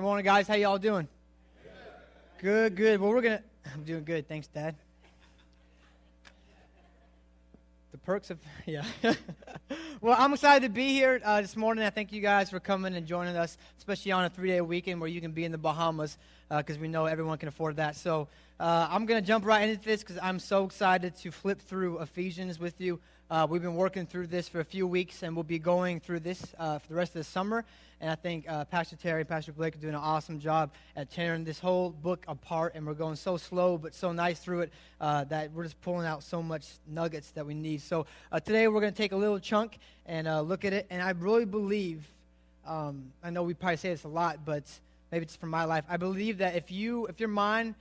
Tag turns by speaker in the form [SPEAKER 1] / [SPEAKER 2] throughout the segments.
[SPEAKER 1] Good morning, guys. How y'all doing? Good, good. Well, we're gonna. I'm doing good. Thanks, Dad. The perks of yeah. well, I'm excited to be here uh, this morning. I thank you guys for coming and joining us, especially on a three-day weekend where you can be in the Bahamas, because uh, we know everyone can afford that. So uh, I'm gonna jump right into this because I'm so excited to flip through Ephesians with you. Uh, we've been working through this for a few weeks, and we'll be going through this uh, for the rest of the summer. And I think uh, Pastor Terry and Pastor Blake are doing an awesome job at tearing this whole book apart. And we're going so slow but so nice through it uh, that we're just pulling out so much nuggets that we need. So uh, today we're going to take a little chunk and uh, look at it. And I really believe, um, I know we probably say this a lot, but maybe it's from my life. I believe that if you, if your mind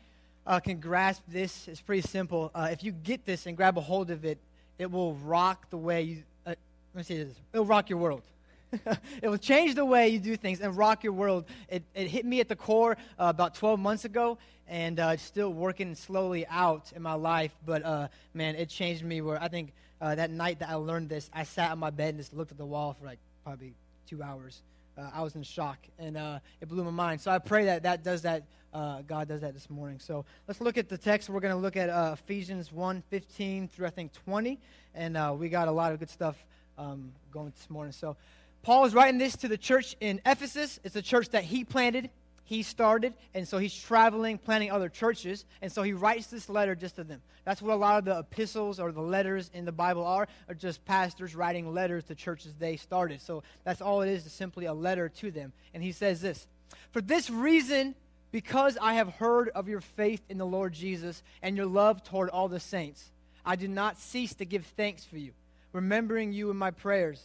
[SPEAKER 1] can grasp this, it's pretty simple. if you get this and grab a hold of it, it will rock the way you, uh, let me say this, it'll rock your world. it will change the way you do things and rock your world. It, it hit me at the core uh, about 12 months ago, and uh, it's still working slowly out in my life. But uh, man, it changed me. Where I think uh, that night that I learned this, I sat on my bed and just looked at the wall for like probably two hours. Uh, I was in shock, and uh, it blew my mind. So I pray that that does that. Uh, God does that this morning. So let's look at the text. We're going to look at uh, Ephesians 1 15 through I think 20, and uh, we got a lot of good stuff um, going this morning. So Paul is writing this to the church in Ephesus. It's a church that he planted, he started, and so he's traveling, planting other churches, and so he writes this letter just to them. That's what a lot of the epistles or the letters in the Bible are, are just pastors writing letters to churches they started. So that's all it is, is simply a letter to them. And he says this For this reason, because I have heard of your faith in the Lord Jesus and your love toward all the saints, I do not cease to give thanks for you, remembering you in my prayers.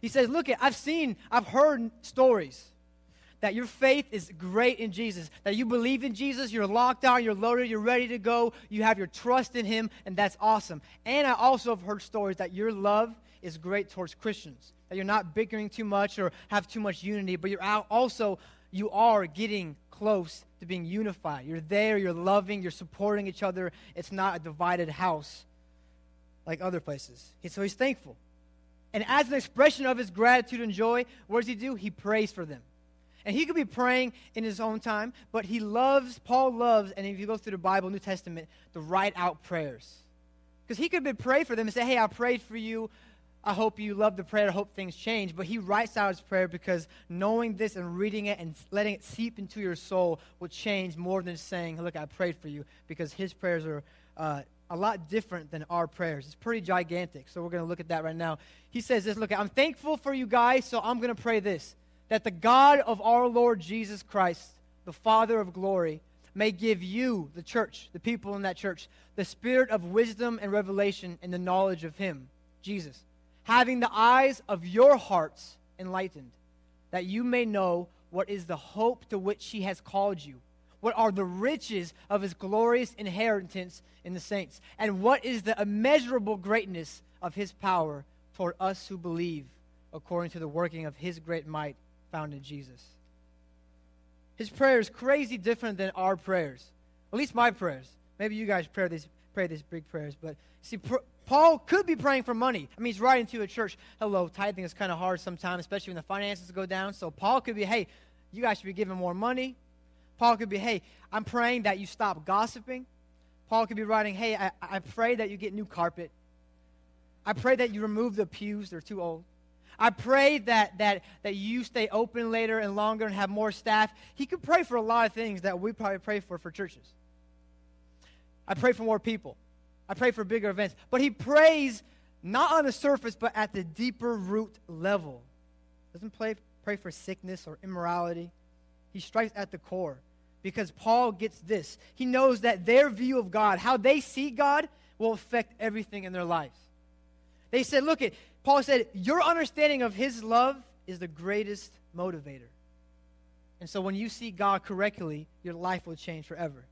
[SPEAKER 1] He says, Look, I've seen, I've heard stories that your faith is great in Jesus, that you believe in Jesus, you're locked down, you're loaded, you're ready to go, you have your trust in Him, and that's awesome. And I also have heard stories that your love is great towards Christians, that you're not bickering too much or have too much unity, but you're out also, you are getting close to being unified. You're there, you're loving, you're supporting each other. It's not a divided house like other places. So he's thankful. And as an expression of his gratitude and joy, what does he do? He prays for them. And he could be praying in his own time, but he loves, Paul loves, and if you go through the Bible, New Testament, to write out prayers. Because he could be pray for them and say, hey, I prayed for you. I hope you love the prayer. I hope things change. But he writes out his prayer because knowing this and reading it and letting it seep into your soul will change more than saying, look, I prayed for you. Because his prayers are uh, a lot different than our prayers. It's pretty gigantic. So we're going to look at that right now. He says this Look, I'm thankful for you guys, so I'm going to pray this that the God of our Lord Jesus Christ, the Father of glory, may give you, the church, the people in that church, the spirit of wisdom and revelation and the knowledge of Him, Jesus, having the eyes of your hearts enlightened, that you may know what is the hope to which He has called you what are the riches of his glorious inheritance in the saints? And what is the immeasurable greatness of his power toward us who believe, according to the working of his great might found in Jesus? His prayer is crazy different than our prayers. At least my prayers. Maybe you guys pray these, pray these big prayers. But see, pr- Paul could be praying for money. I mean, he's writing to a church. Hello, tithing is kind of hard sometimes, especially when the finances go down. So Paul could be, hey, you guys should be giving more money. Paul could be, hey, I'm praying that you stop gossiping. Paul could be writing, hey, I, I pray that you get new carpet. I pray that you remove the pews, they're too old. I pray that, that, that you stay open later and longer and have more staff. He could pray for a lot of things that we probably pray for for churches. I pray for more people. I pray for bigger events. But he prays not on the surface, but at the deeper root level. Doesn't pray, pray for sickness or immorality. He strikes at the core because Paul gets this. He knows that their view of God, how they see God, will affect everything in their lives. They said, look at Paul said, your understanding of his love is the greatest motivator. And so when you see God correctly, your life will change forever.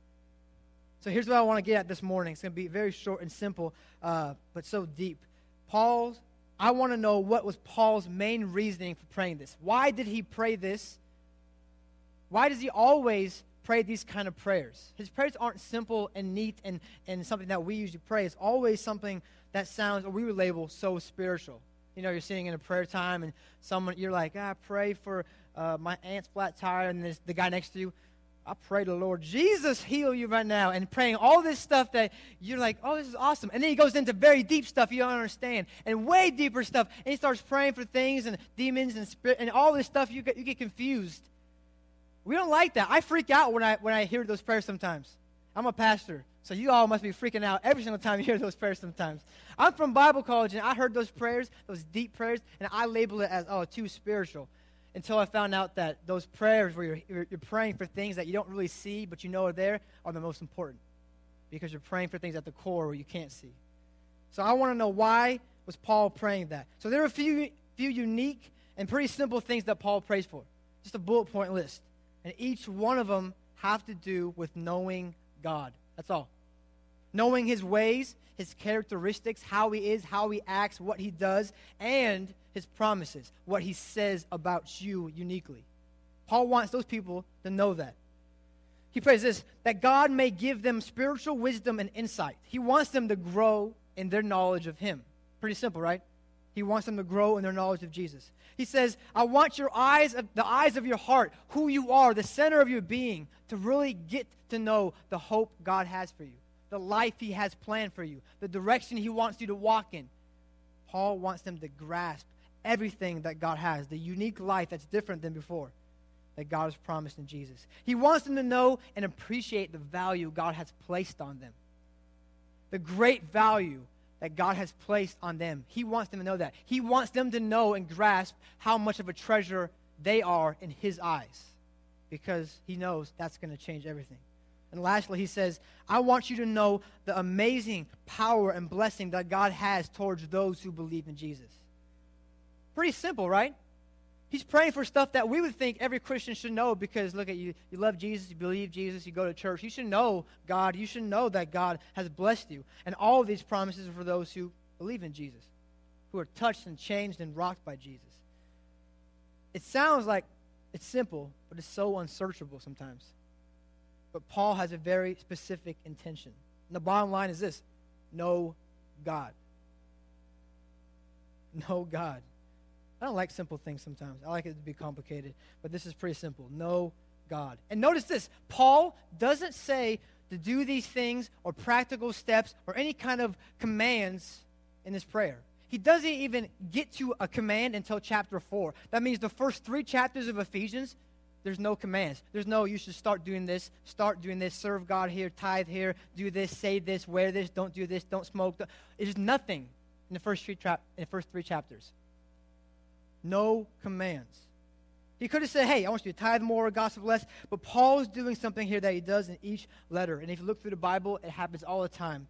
[SPEAKER 1] So here's what I want to get at this morning. It's going to be very short and simple, uh, but so deep. Paul's, I want to know what was Paul's main reasoning for praying this. Why did he pray this? Why does he always pray these kind of prayers. His prayers aren't simple and neat and, and something that we usually pray. It's always something that sounds, or we would label, so spiritual. You know, you're sitting in a prayer time and someone, you're like, ah, pray for uh, my aunt's flat tire. And there's the guy next to you, I pray the Lord Jesus heal you right now. And praying all this stuff that you're like, oh, this is awesome. And then he goes into very deep stuff you don't understand and way deeper stuff. And he starts praying for things and demons and spirit and all this stuff. You get, you get confused. We don't like that. I freak out when I, when I hear those prayers sometimes. I'm a pastor. So you all must be freaking out every single time you hear those prayers sometimes. I'm from Bible college and I heard those prayers, those deep prayers, and I label it as, oh, too spiritual. Until I found out that those prayers where you're, you're praying for things that you don't really see but you know are there are the most important. Because you're praying for things at the core where you can't see. So I want to know why was Paul praying that? So there are a few, few unique and pretty simple things that Paul prays for. Just a bullet point list. And each one of them have to do with knowing God. That's all knowing his ways, his characteristics, how he is, how he acts, what he does, and his promises, what he says about you uniquely. Paul wants those people to know that. He prays this that God may give them spiritual wisdom and insight. He wants them to grow in their knowledge of him. Pretty simple, right? He wants them to grow in their knowledge of Jesus. He says, I want your eyes, the eyes of your heart, who you are, the center of your being, to really get to know the hope God has for you the life He has planned for you, the direction He wants you to walk in. Paul wants them to grasp everything that God has, the unique life that's different than before that God has promised in Jesus. He wants them to know and appreciate the value God has placed on them, the great value that God has placed on them. He wants them to know that. He wants them to know and grasp how much of a treasure they are in His eyes because He knows that's going to change everything. And lastly, he says, I want you to know the amazing power and blessing that God has towards those who believe in Jesus. Pretty simple, right? He's praying for stuff that we would think every Christian should know because look at you. You love Jesus, you believe Jesus, you go to church. You should know God. You should know that God has blessed you. And all of these promises are for those who believe in Jesus, who are touched and changed and rocked by Jesus. It sounds like it's simple, but it's so unsearchable sometimes. But Paul has a very specific intention. And the bottom line is this know God. Know God. I don't like simple things sometimes. I like it to be complicated, but this is pretty simple. Know God. And notice this Paul doesn't say to do these things or practical steps or any kind of commands in this prayer. He doesn't even get to a command until chapter 4. That means the first three chapters of Ephesians, there's no commands. There's no, you should start doing this, start doing this, serve God here, tithe here, do this, say this, wear this, don't do this, don't smoke. There's nothing in the first three, tra- in the first three chapters. No commands. He could have said, hey, I want you to tithe more, gossip less. But Paul is doing something here that he does in each letter. And if you look through the Bible, it happens all the time.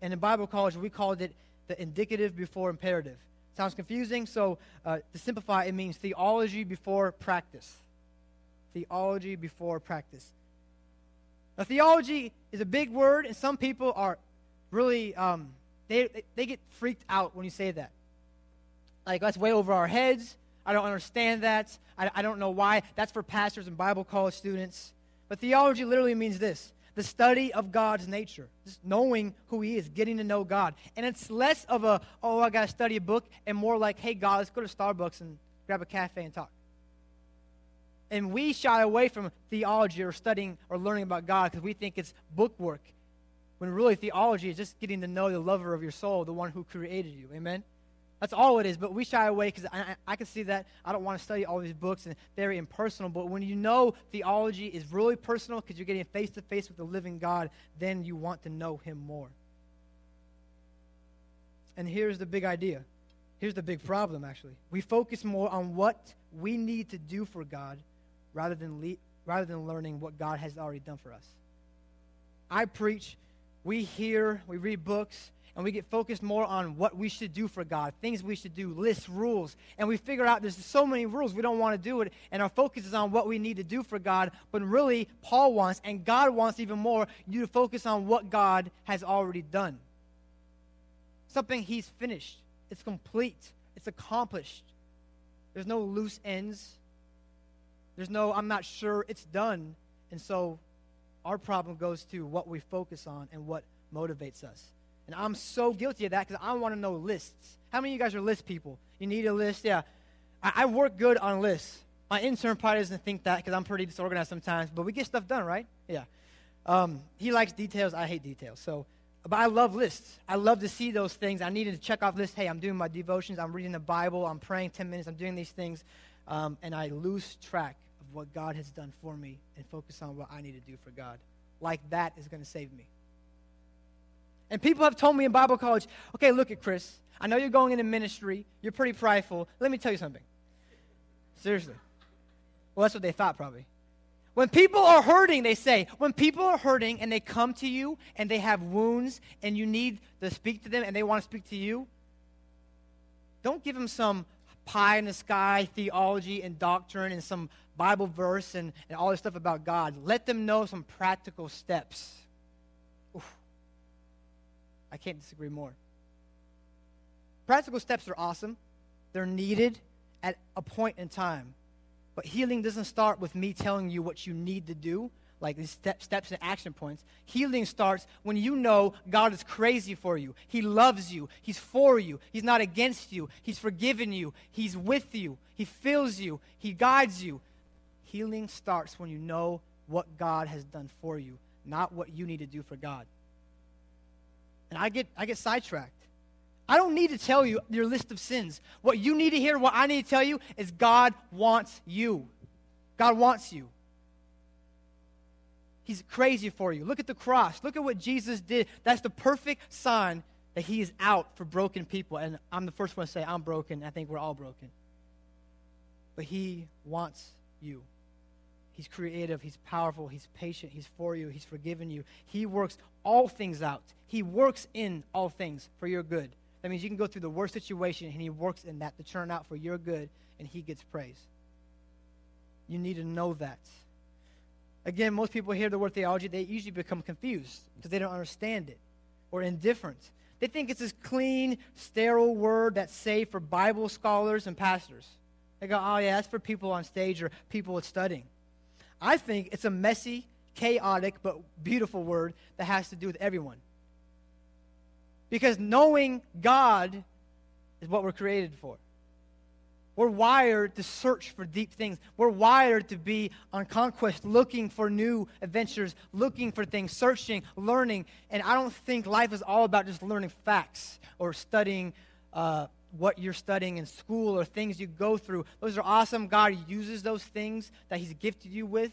[SPEAKER 1] And in Bible college, we called it the indicative before imperative. Sounds confusing, so uh, to simplify, it means theology before practice theology before practice. Now, theology is a big word, and some people are really, um, they, they get freaked out when you say that. Like, that's way over our heads. I don't understand that. I, I don't know why. That's for pastors and Bible college students. But theology literally means this the study of God's nature, just knowing who He is, getting to know God. And it's less of a, oh, I got to study a book, and more like, hey, God, let's go to Starbucks and grab a cafe and talk. And we shy away from theology or studying or learning about God because we think it's book work. When really theology is just getting to know the lover of your soul, the one who created you. Amen? That's all it is. But we shy away because I, I, can see that. I don't want to study all these books and very impersonal. But when you know theology is really personal because you're getting face to face with the living God, then you want to know Him more. And here's the big idea. Here's the big problem, actually. We focus more on what we need to do for God rather than, le- rather than learning what God has already done for us. I preach, we hear, we read books, and we get focused more on what we should do for God, things we should do, lists, rules. And we figure out there's so many rules, we don't want to do it. And our focus is on what we need to do for God. But really, Paul wants, and God wants even more, you to focus on what God has already done. Something He's finished, it's complete, it's accomplished. There's no loose ends, there's no, I'm not sure it's done. And so our problem goes to what we focus on and what motivates us. And I'm so guilty of that because I want to know lists. How many of you guys are list people? You need a list? Yeah. I, I work good on lists. My intern probably doesn't think that because I'm pretty disorganized sometimes, but we get stuff done, right? Yeah. Um, he likes details. I hate details. So, but I love lists. I love to see those things. I needed to check off lists. Hey, I'm doing my devotions. I'm reading the Bible. I'm praying 10 minutes. I'm doing these things. Um, and I lose track what God has done for me and focus on what I need to do for God. Like that is going to save me. And people have told me in Bible college, okay, look at Chris. I know you're going into ministry. You're pretty prideful. Let me tell you something. Seriously. Well, that's what they thought, probably. When people are hurting, they say, when people are hurting and they come to you and they have wounds and you need to speak to them and they want to speak to you, don't give them some pie in the sky theology and doctrine and some Bible verse and, and all this stuff about God. Let them know some practical steps. Oof. I can't disagree more. Practical steps are awesome, they're needed at a point in time. But healing doesn't start with me telling you what you need to do, like these step, steps and action points. Healing starts when you know God is crazy for you. He loves you. He's for you. He's not against you. He's forgiven you. He's with you. He fills you. He guides you. Healing starts when you know what God has done for you, not what you need to do for God. And I get, I get sidetracked. I don't need to tell you your list of sins. What you need to hear, what I need to tell you, is God wants you. God wants you. He's crazy for you. Look at the cross. Look at what Jesus did. That's the perfect sign that He is out for broken people. And I'm the first one to say, I'm broken. I think we're all broken. But He wants you. He's creative. He's powerful. He's patient. He's for you. He's forgiven you. He works all things out. He works in all things for your good. That means you can go through the worst situation and He works in that to turn out for your good and He gets praise. You need to know that. Again, most people hear the word theology, they usually become confused because they don't understand it or indifferent. They think it's this clean, sterile word that's safe for Bible scholars and pastors. They go, oh, yeah, that's for people on stage or people with studying. I think it's a messy, chaotic, but beautiful word that has to do with everyone. Because knowing God is what we're created for. We're wired to search for deep things. We're wired to be on conquest, looking for new adventures, looking for things, searching, learning. And I don't think life is all about just learning facts or studying uh, what you're studying in school or things you go through. Those are awesome. God uses those things that He's gifted you with.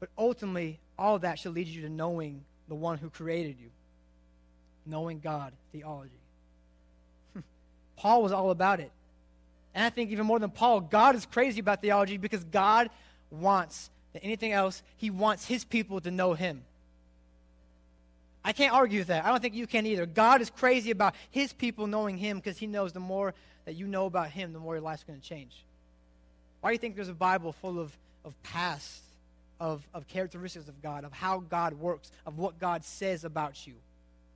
[SPEAKER 1] But ultimately, all that should lead you to knowing the one who created you knowing God theology. Paul was all about it. And I think even more than Paul, God is crazy about theology because God wants than anything else, he wants his people to know him. I can't argue with that. I don't think you can either. God is crazy about his people knowing him because he knows the more that you know about him, the more your life's going to change. Why do you think there's a Bible full of, of past, of, of characteristics of God, of how God works, of what God says about you?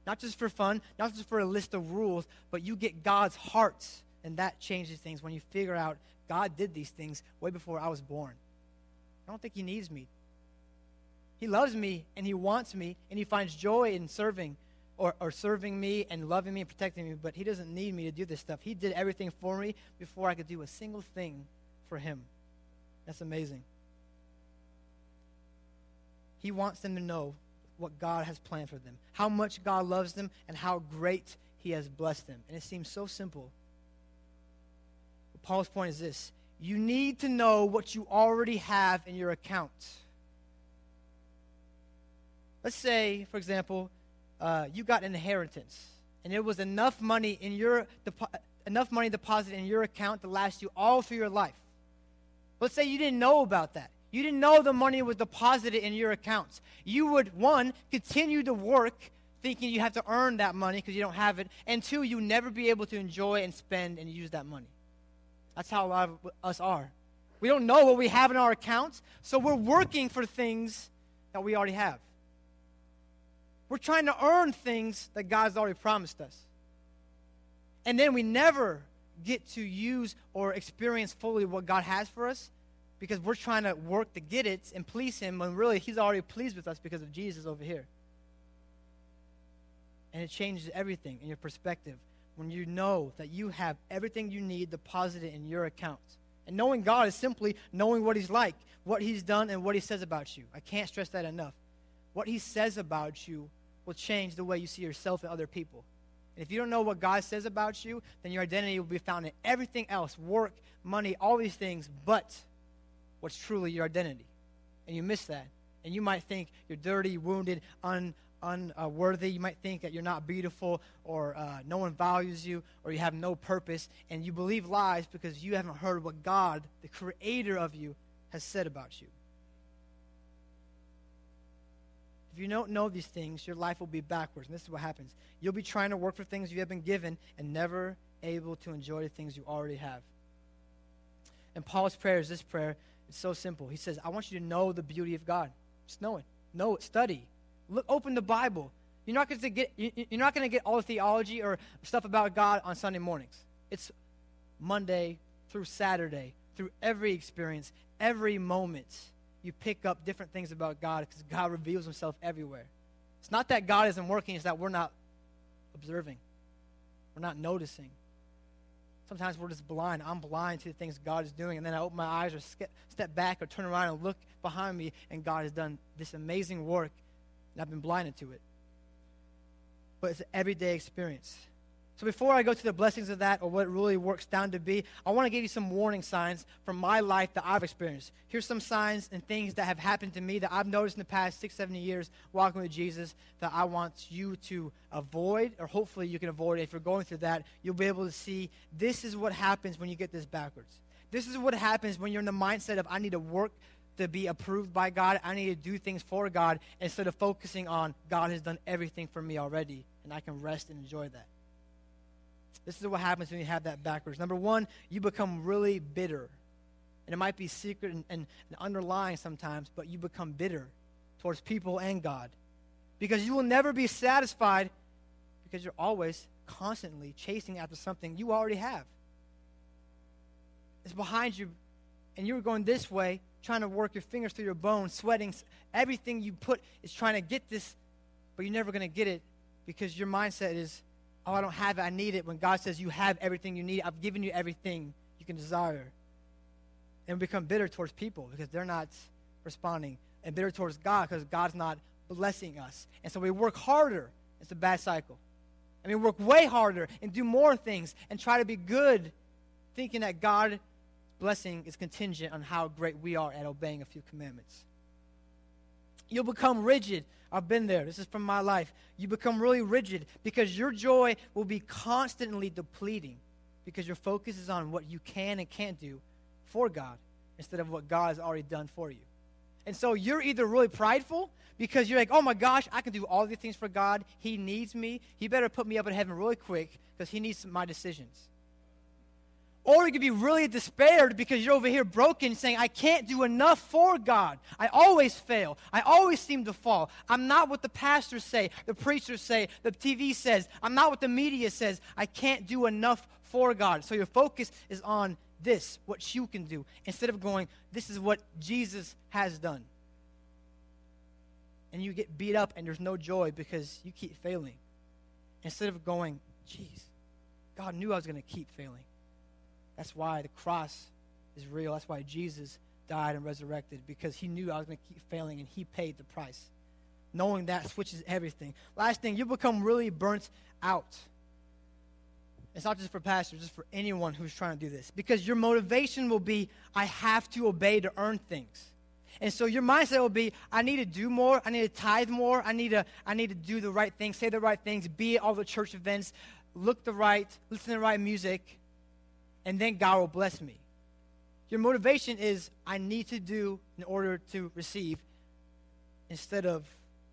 [SPEAKER 1] Not just for fun, not just for a list of rules, but you get God's heart, and that changes things when you figure out God did these things way before I was born. I don't think He needs me. He loves me, and He wants me, and He finds joy in serving or, or serving me and loving me and protecting me, but He doesn't need me to do this stuff. He did everything for me before I could do a single thing for Him. That's amazing. He wants them to know what God has planned for them, how much God loves them, and how great He has blessed them. And it seems so simple. Paul's point is this you need to know what you already have in your account. Let's say, for example, uh, you got an inheritance, and there was enough money in your depo- enough money deposited in your account to last you all through your life. Let's say you didn't know about that. You didn't know the money was deposited in your accounts. You would, one, continue to work thinking you have to earn that money because you don't have it, and two, you never be able to enjoy and spend and use that money. That's how a lot of us are. We don't know what we have in our accounts, so we're working for things that we already have. We're trying to earn things that God's already promised us. And then we never get to use or experience fully what God has for us because we're trying to work to get it and please Him when really He's already pleased with us because of Jesus over here. And it changes everything in your perspective when you know that you have everything you need deposited in your account. And knowing God is simply knowing what He's like, what He's done, and what He says about you. I can't stress that enough. What He says about you will change the way you see yourself and other people. And if you don't know what God says about you, then your identity will be found in everything else work, money, all these things, but what's truly your identity. And you miss that. And you might think you're dirty, wounded, un, unworthy. You might think that you're not beautiful or uh, no one values you or you have no purpose. And you believe lies because you haven't heard what God, the creator of you, has said about you. If you don't know these things, your life will be backwards. And this is what happens. You'll be trying to work for things you have been given and never able to enjoy the things you already have. And Paul's prayer is this prayer. It's so simple. He says, I want you to know the beauty of God. Just know it. Know it. Study. Look, open the Bible. You're not going to get you're not going to get all the theology or stuff about God on Sunday mornings. It's Monday through Saturday, through every experience, every moment. You pick up different things about God because God reveals himself everywhere. It's not that God isn't working, it's that we're not observing. We're not noticing. Sometimes we're just blind. I'm blind to the things God is doing, and then I open my eyes or step back or turn around and look behind me, and God has done this amazing work and I've been blinded to it. But it's an everyday experience. So before I go to the blessings of that or what it really works down to be, I want to give you some warning signs from my life that I've experienced. Here's some signs and things that have happened to me that I've noticed in the past six, seven years walking with Jesus that I want you to avoid, or hopefully you can avoid it. If you're going through that, you'll be able to see this is what happens when you get this backwards. This is what happens when you're in the mindset of I need to work to be approved by God. I need to do things for God instead of focusing on God has done everything for me already, and I can rest and enjoy that. This is what happens when you have that backwards. Number one, you become really bitter. And it might be secret and, and, and underlying sometimes, but you become bitter towards people and God. Because you will never be satisfied because you're always constantly chasing after something you already have. It's behind you, and you were going this way, trying to work your fingers through your bones, sweating. Everything you put is trying to get this, but you're never going to get it because your mindset is, oh, I don't have it, I need it. When God says you have everything you need, I've given you everything you can desire. And become bitter towards people because they're not responding, and bitter towards God because God's not blessing us. And so we work harder. It's a bad cycle. I mean, work way harder and do more things and try to be good, thinking that God blessing is contingent on how great we are at obeying a few commandments. You'll become rigid. I've been there. This is from my life. You become really rigid because your joy will be constantly depleting because your focus is on what you can and can't do for God instead of what God has already done for you. And so you're either really prideful because you're like, oh my gosh, I can do all these things for God. He needs me. He better put me up in heaven really quick because he needs my decisions. Or you could be really despaired because you're over here broken, saying, I can't do enough for God. I always fail. I always seem to fall. I'm not what the pastors say, the preachers say, the TV says. I'm not what the media says. I can't do enough for God. So your focus is on this, what you can do, instead of going, this is what Jesus has done. And you get beat up and there's no joy because you keep failing. Instead of going, geez, God knew I was going to keep failing. That's why the cross is real. That's why Jesus died and resurrected because he knew I was going to keep failing and he paid the price. Knowing that switches everything. Last thing, you become really burnt out. It's not just for pastors, just for anyone who's trying to do this. Because your motivation will be, I have to obey to earn things. And so your mindset will be, I need to do more, I need to tithe more, I need to, I need to do the right things, say the right things, be at all the church events, look the right, listen to the right music, and then God will bless me. Your motivation is, I need to do in order to receive, instead of,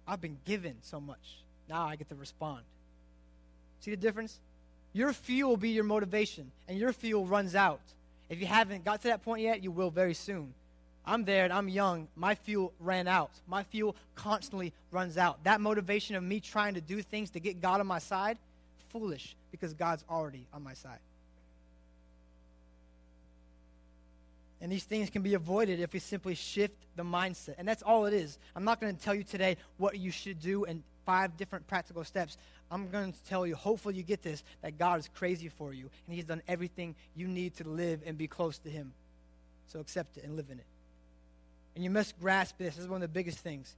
[SPEAKER 1] I've been given so much. Now I get to respond. See the difference? Your fuel will be your motivation, and your fuel runs out. If you haven't got to that point yet, you will very soon. I'm there and I'm young. My fuel ran out. My fuel constantly runs out. That motivation of me trying to do things to get God on my side, foolish because God's already on my side. And these things can be avoided if we simply shift the mindset. And that's all it is. I'm not going to tell you today what you should do and five different practical steps. I'm going to tell you, hopefully you get this, that God is crazy for you, and He's done everything you need to live and be close to Him. So accept it and live in it. And you must grasp this. This is one of the biggest things.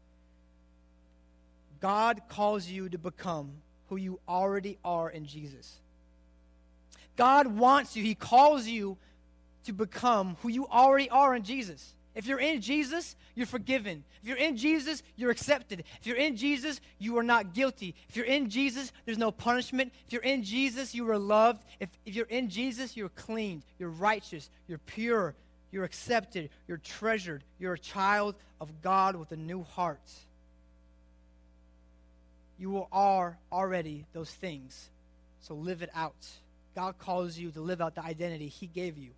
[SPEAKER 1] God calls you to become who you already are in Jesus. God wants you, He calls you to become who you already are in Jesus. If you're in Jesus, you're forgiven. If you're in Jesus, you're accepted. If you're in Jesus, you are not guilty. If you're in Jesus, there's no punishment. If you're in Jesus, you are loved. If, if you're in Jesus, you're cleaned, you're righteous, you're pure, you're accepted, you're treasured, you're a child of God with a new heart. You are already those things. So live it out. God calls you to live out the identity He gave you.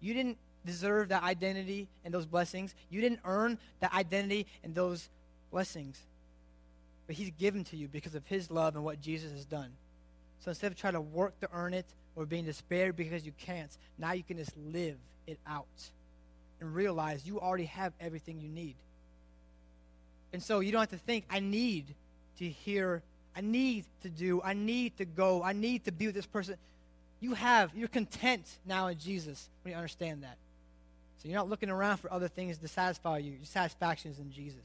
[SPEAKER 1] You didn't deserve that identity and those blessings. You didn't earn that identity and those blessings. But He's given to you because of His love and what Jesus has done. So instead of trying to work to earn it or being despaired because you can't, now you can just live it out and realize you already have everything you need. And so you don't have to think, I need to hear, I need to do, I need to go, I need to be with this person. You have, you're content now in Jesus when you understand that. So you're not looking around for other things to satisfy you. Your satisfaction is in Jesus.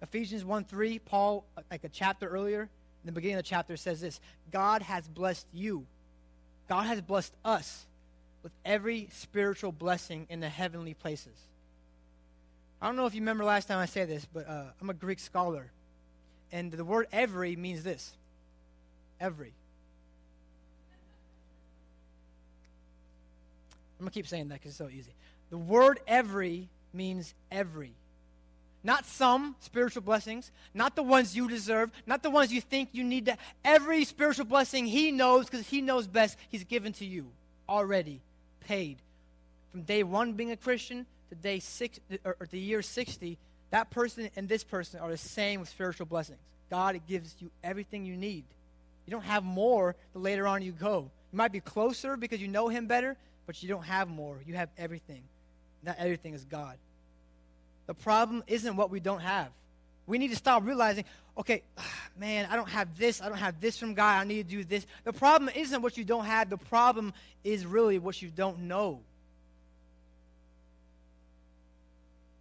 [SPEAKER 1] Ephesians 1 3, Paul, like a chapter earlier, in the beginning of the chapter, says this God has blessed you. God has blessed us with every spiritual blessing in the heavenly places. I don't know if you remember last time I said this, but uh, I'm a Greek scholar. And the word every means this every. I'm going to keep saying that because it's so easy. The word every means every. Not some spiritual blessings, not the ones you deserve, not the ones you think you need to. Every spiritual blessing he knows because he knows best, he's given to you already, paid. From day one being a Christian to day six or, or to year 60, that person and this person are the same with spiritual blessings. God gives you everything you need. You don't have more the later on you go. You might be closer because you know him better, but you don't have more. You have everything. Not everything is God. The problem isn't what we don't have. We need to stop realizing, okay, man, I don't have this. I don't have this from God. I need to do this. The problem isn't what you don't have. The problem is really what you don't know.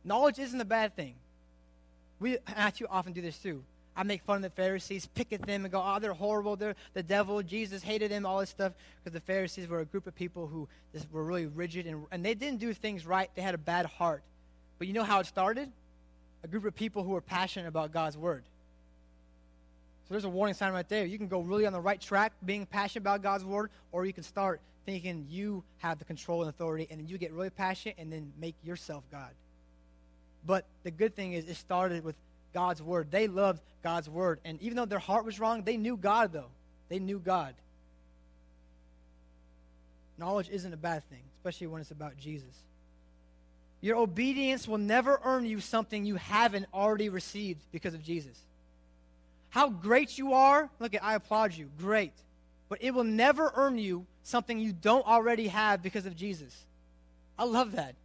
[SPEAKER 1] Knowledge isn't a bad thing. We actually often do this too. I make fun of the Pharisees, pick at them, and go, oh, they're horrible. They're the devil. Jesus hated them, all this stuff. Because the Pharisees were a group of people who just were really rigid and, and they didn't do things right. They had a bad heart. But you know how it started? A group of people who were passionate about God's word. So there's a warning sign right there. You can go really on the right track being passionate about God's word, or you can start thinking you have the control and authority, and then you get really passionate and then make yourself God. But the good thing is, it started with God's word. They loved God's word. And even though their heart was wrong, they knew God, though. They knew God. Knowledge isn't a bad thing, especially when it's about Jesus. Your obedience will never earn you something you haven't already received because of Jesus. How great you are, look at I applaud you. Great. But it will never earn you something you don't already have because of Jesus. I love that.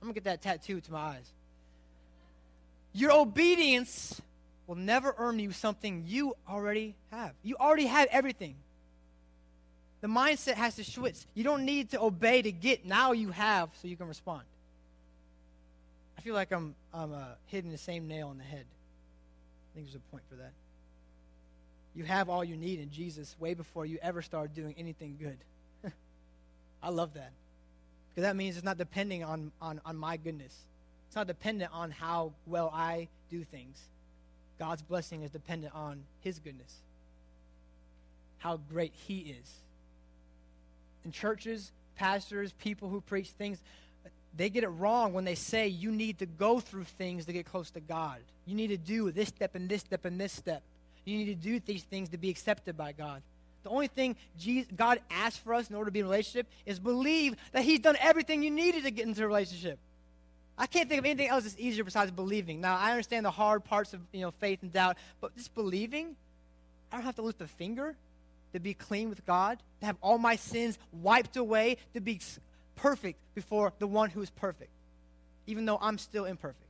[SPEAKER 1] I'm to get that tattooed to my eyes. Your obedience will never earn you something you already have. You already have everything. The mindset has to switch. You don't need to obey to get. Now you have so you can respond. I feel like I'm, I'm uh, hitting the same nail on the head. I think there's a point for that. You have all you need in Jesus way before you ever start doing anything good. I love that. Because that means it's not depending on, on, on my goodness. It's not dependent on how well I do things. God's blessing is dependent on His goodness, how great He is. In churches, pastors, people who preach things, they get it wrong when they say you need to go through things to get close to God. You need to do this step and this step and this step. You need to do these things to be accepted by God. The only thing Jesus, God asks for us in order to be in relationship is believe that He's done everything you needed to get into a relationship. I can't think of anything else that's easier besides believing. Now, I understand the hard parts of you know faith and doubt, but just believing, I don't have to lift a finger to be clean with God, to have all my sins wiped away, to be perfect before the one who is perfect, even though I'm still imperfect.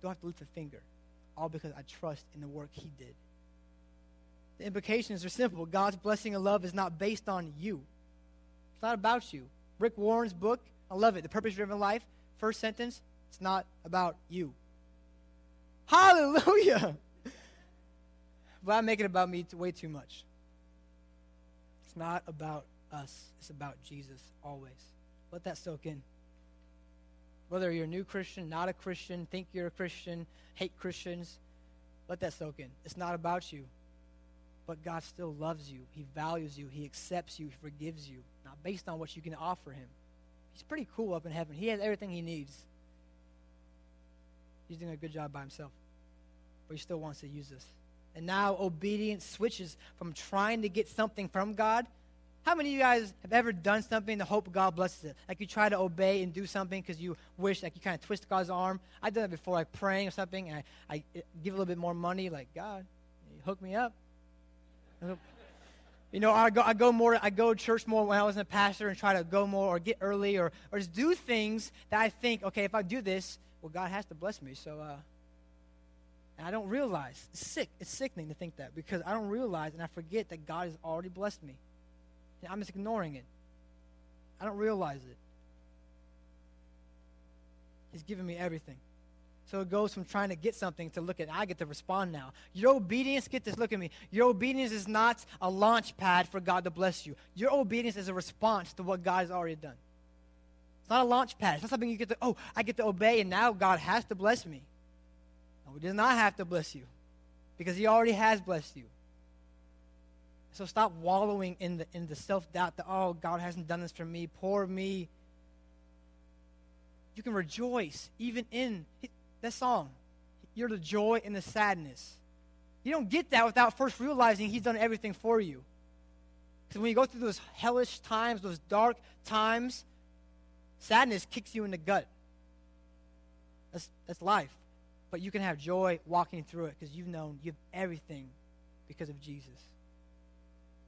[SPEAKER 1] Don't have to lift a finger. all because I trust in the work He did. The implications are simple God's blessing and love is not based on you, it's not about you. Rick Warren's book, I love it, The Purpose Driven Life, first sentence, it's not about you. Hallelujah! But I make it about me way too much. It's not about us, it's about Jesus always. Let that soak in. Whether you're a new Christian, not a Christian, think you're a Christian, hate Christians, let that soak in. It's not about you. But God still loves you. He values you. He accepts you. He forgives you. Not based on what you can offer Him. He's pretty cool up in heaven. He has everything He needs. He's doing a good job by Himself. But He still wants to use us. And now obedience switches from trying to get something from God. How many of you guys have ever done something to hope God blesses it? Like you try to obey and do something because you wish, like you kind of twist God's arm. I've done it before, like praying or something, and I, I give a little bit more money, like, God, hook me up. You know, I go, I go more, I go to church more when I was a pastor and try to go more or get early or, or just do things that I think, okay, if I do this, well, God has to bless me. So, uh, and I don't realize. It's sick. It's sickening to think that because I don't realize and I forget that God has already blessed me. And I'm just ignoring it. I don't realize it. He's given me everything. So it goes from trying to get something to look at, I get to respond now. Your obedience, get this, look at me. Your obedience is not a launch pad for God to bless you. Your obedience is a response to what God has already done. It's not a launch pad. It's not something you get to, oh, I get to obey and now God has to bless me. No, He does not have to bless you because He already has blessed you. So stop wallowing in the, in the self doubt that, oh, God hasn't done this for me. Poor me. You can rejoice even in that song. You're the joy and the sadness. You don't get that without first realizing He's done everything for you. Because when you go through those hellish times, those dark times, sadness kicks you in the gut. That's, that's life. But you can have joy walking through it because you've known you have everything because of Jesus.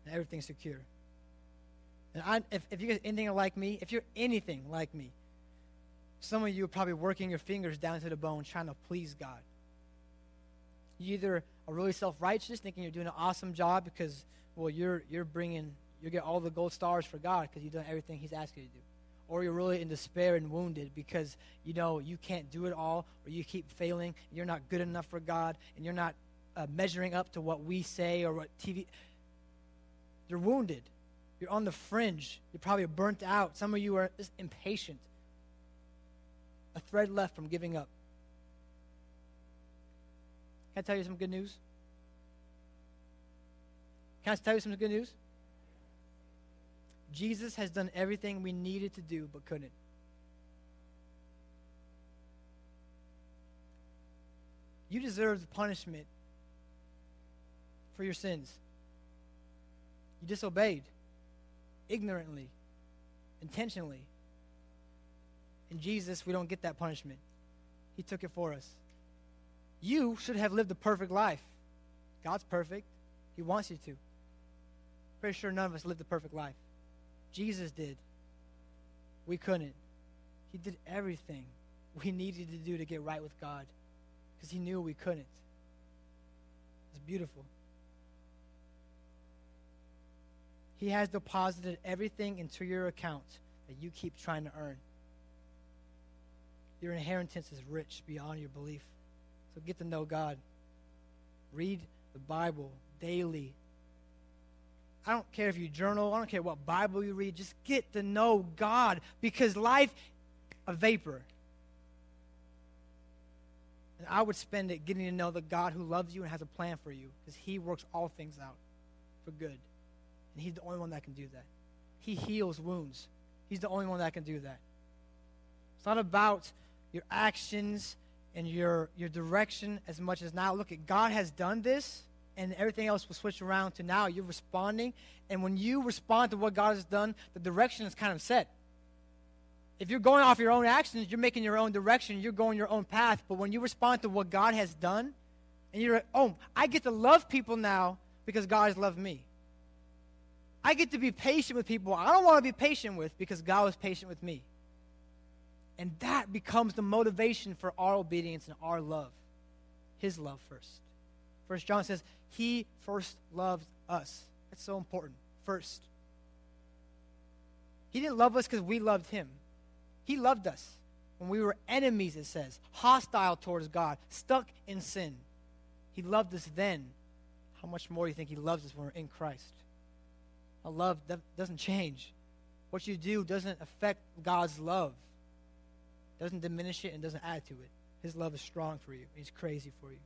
[SPEAKER 1] And everything's secure. And I, if, if you guys anything like me, if you're anything like me, some of you are probably working your fingers down to the bone trying to please God. You either are really self-righteous, thinking you're doing an awesome job because, well, you're you're bringing you get all the gold stars for God because you've done everything He's asked you to do, or you're really in despair and wounded because you know you can't do it all, or you keep failing, you're not good enough for God, and you're not uh, measuring up to what we say or what TV. You're wounded. You're on the fringe. You're probably burnt out. Some of you are just impatient a thread left from giving up. Can I tell you some good news? Can I tell you some good news? Jesus has done everything we needed to do but couldn't. You deserve the punishment for your sins. You disobeyed ignorantly, intentionally. In Jesus, we don't get that punishment. He took it for us. You should have lived a perfect life. God's perfect. He wants you to. Pretty sure none of us lived a perfect life. Jesus did. We couldn't. He did everything we needed to do to get right with God because he knew we couldn't. It's beautiful. He has deposited everything into your account that you keep trying to earn. Your inheritance is rich beyond your belief. So get to know God. Read the Bible daily. I don't care if you journal, I don't care what Bible you read, just get to know God because life a vapor. And I would spend it getting to know the God who loves you and has a plan for you because he works all things out for good. And he's the only one that can do that. He heals wounds. He's the only one that can do that. It's not about your actions and your, your direction as much as now. Look at God has done this, and everything else will switch around to now. You're responding, and when you respond to what God has done, the direction is kind of set. If you're going off your own actions, you're making your own direction, you're going your own path. But when you respond to what God has done, and you're, oh, I get to love people now because God has loved me. I get to be patient with people I don't want to be patient with because God was patient with me. And that becomes the motivation for our obedience and our love. His love first. First John says, He first loved us. That's so important. First. He didn't love us because we loved him. He loved us when we were enemies, it says, hostile towards God, stuck in sin. He loved us then. How much more do you think He loves us when we're in Christ? A love that doesn't change. What you do doesn't affect God's love, doesn't diminish it, and doesn't add to it. His love is strong for you, He's crazy for you.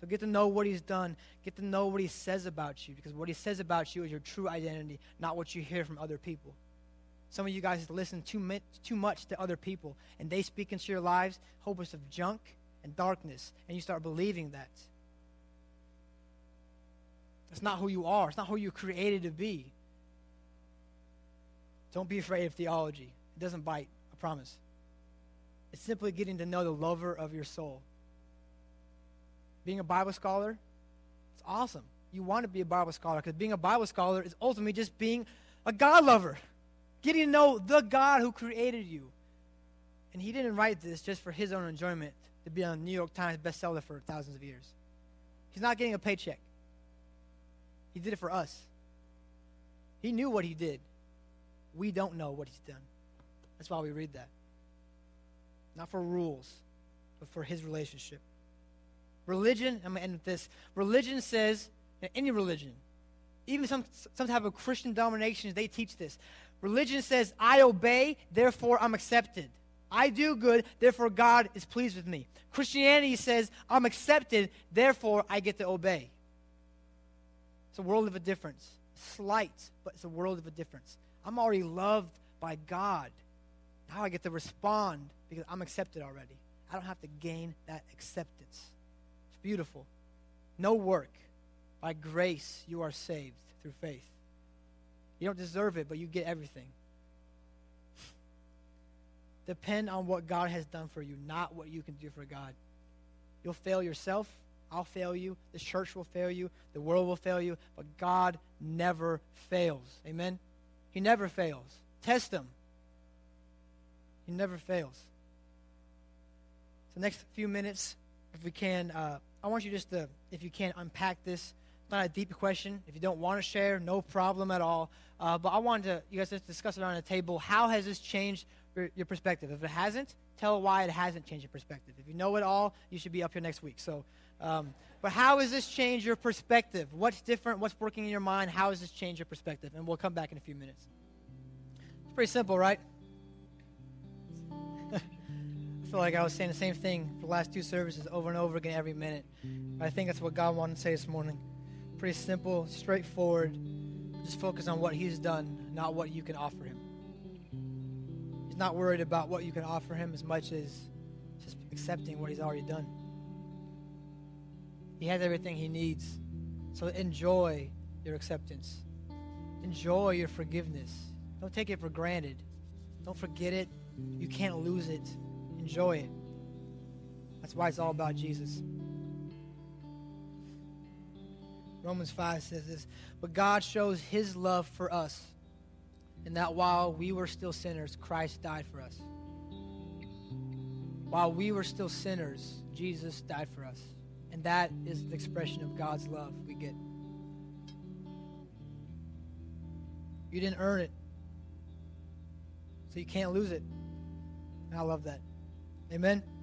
[SPEAKER 1] So get to know what He's done, get to know what He says about you, because what He says about you is your true identity, not what you hear from other people. Some of you guys listen too, mi- too much to other people, and they speak into your lives hopeless of junk and darkness, and you start believing that. That's not who you are. It's not who you're created to be. Don't be afraid of theology. It doesn't bite, I promise. It's simply getting to know the lover of your soul. Being a Bible scholar, it's awesome. You want to be a Bible scholar because being a Bible scholar is ultimately just being a God lover. Getting to know the God who created you. And he didn't write this just for his own enjoyment to be on New York Times bestseller for thousands of years. He's not getting a paycheck. He did it for us. He knew what he did. We don't know what he's done. That's why we read that. Not for rules, but for his relationship. Religion, I'm going to end with this. Religion says, any religion, even some, some type of Christian dominations, they teach this. Religion says, I obey, therefore I'm accepted. I do good, therefore God is pleased with me. Christianity says, I'm accepted, therefore I get to obey. It's a world of a difference. Slight, but it's a world of a difference. I'm already loved by God. Now I get to respond because I'm accepted already. I don't have to gain that acceptance. It's beautiful. No work. By grace, you are saved through faith. You don't deserve it, but you get everything. Depend on what God has done for you, not what you can do for God. You'll fail yourself. I'll fail you. The church will fail you. The world will fail you. But God never fails. Amen? He never fails. Test him. He never fails. So, next few minutes, if we can, uh, I want you just to, if you can, unpack this It's not a deep question. If you don't want to share, no problem at all. Uh, but I wanted to, you guys just discuss it on the table. How has this changed your, your, perspective? If it hasn't, tell why it hasn't changed your perspective. If you know it all, you should be up here next week. So, um, but how has this changed your perspective? What's different? What's working in your mind? How has this changed your perspective? And we'll come back in a few minutes. It's pretty simple, right? I feel like I was saying the same thing for the last two services over and over again every minute. I think that's what God wanted to say this morning. Pretty simple, straightforward. Just focus on what He's done, not what you can offer Him. He's not worried about what you can offer Him as much as just accepting what He's already done. He has everything He needs. So enjoy your acceptance, enjoy your forgiveness. Don't take it for granted. Don't forget it. You can't lose it. Enjoy it. That's why it's all about Jesus. Romans 5 says this But God shows his love for us, and that while we were still sinners, Christ died for us. While we were still sinners, Jesus died for us. And that is the expression of God's love we get. You didn't earn it, so you can't lose it. And I love that. Amen.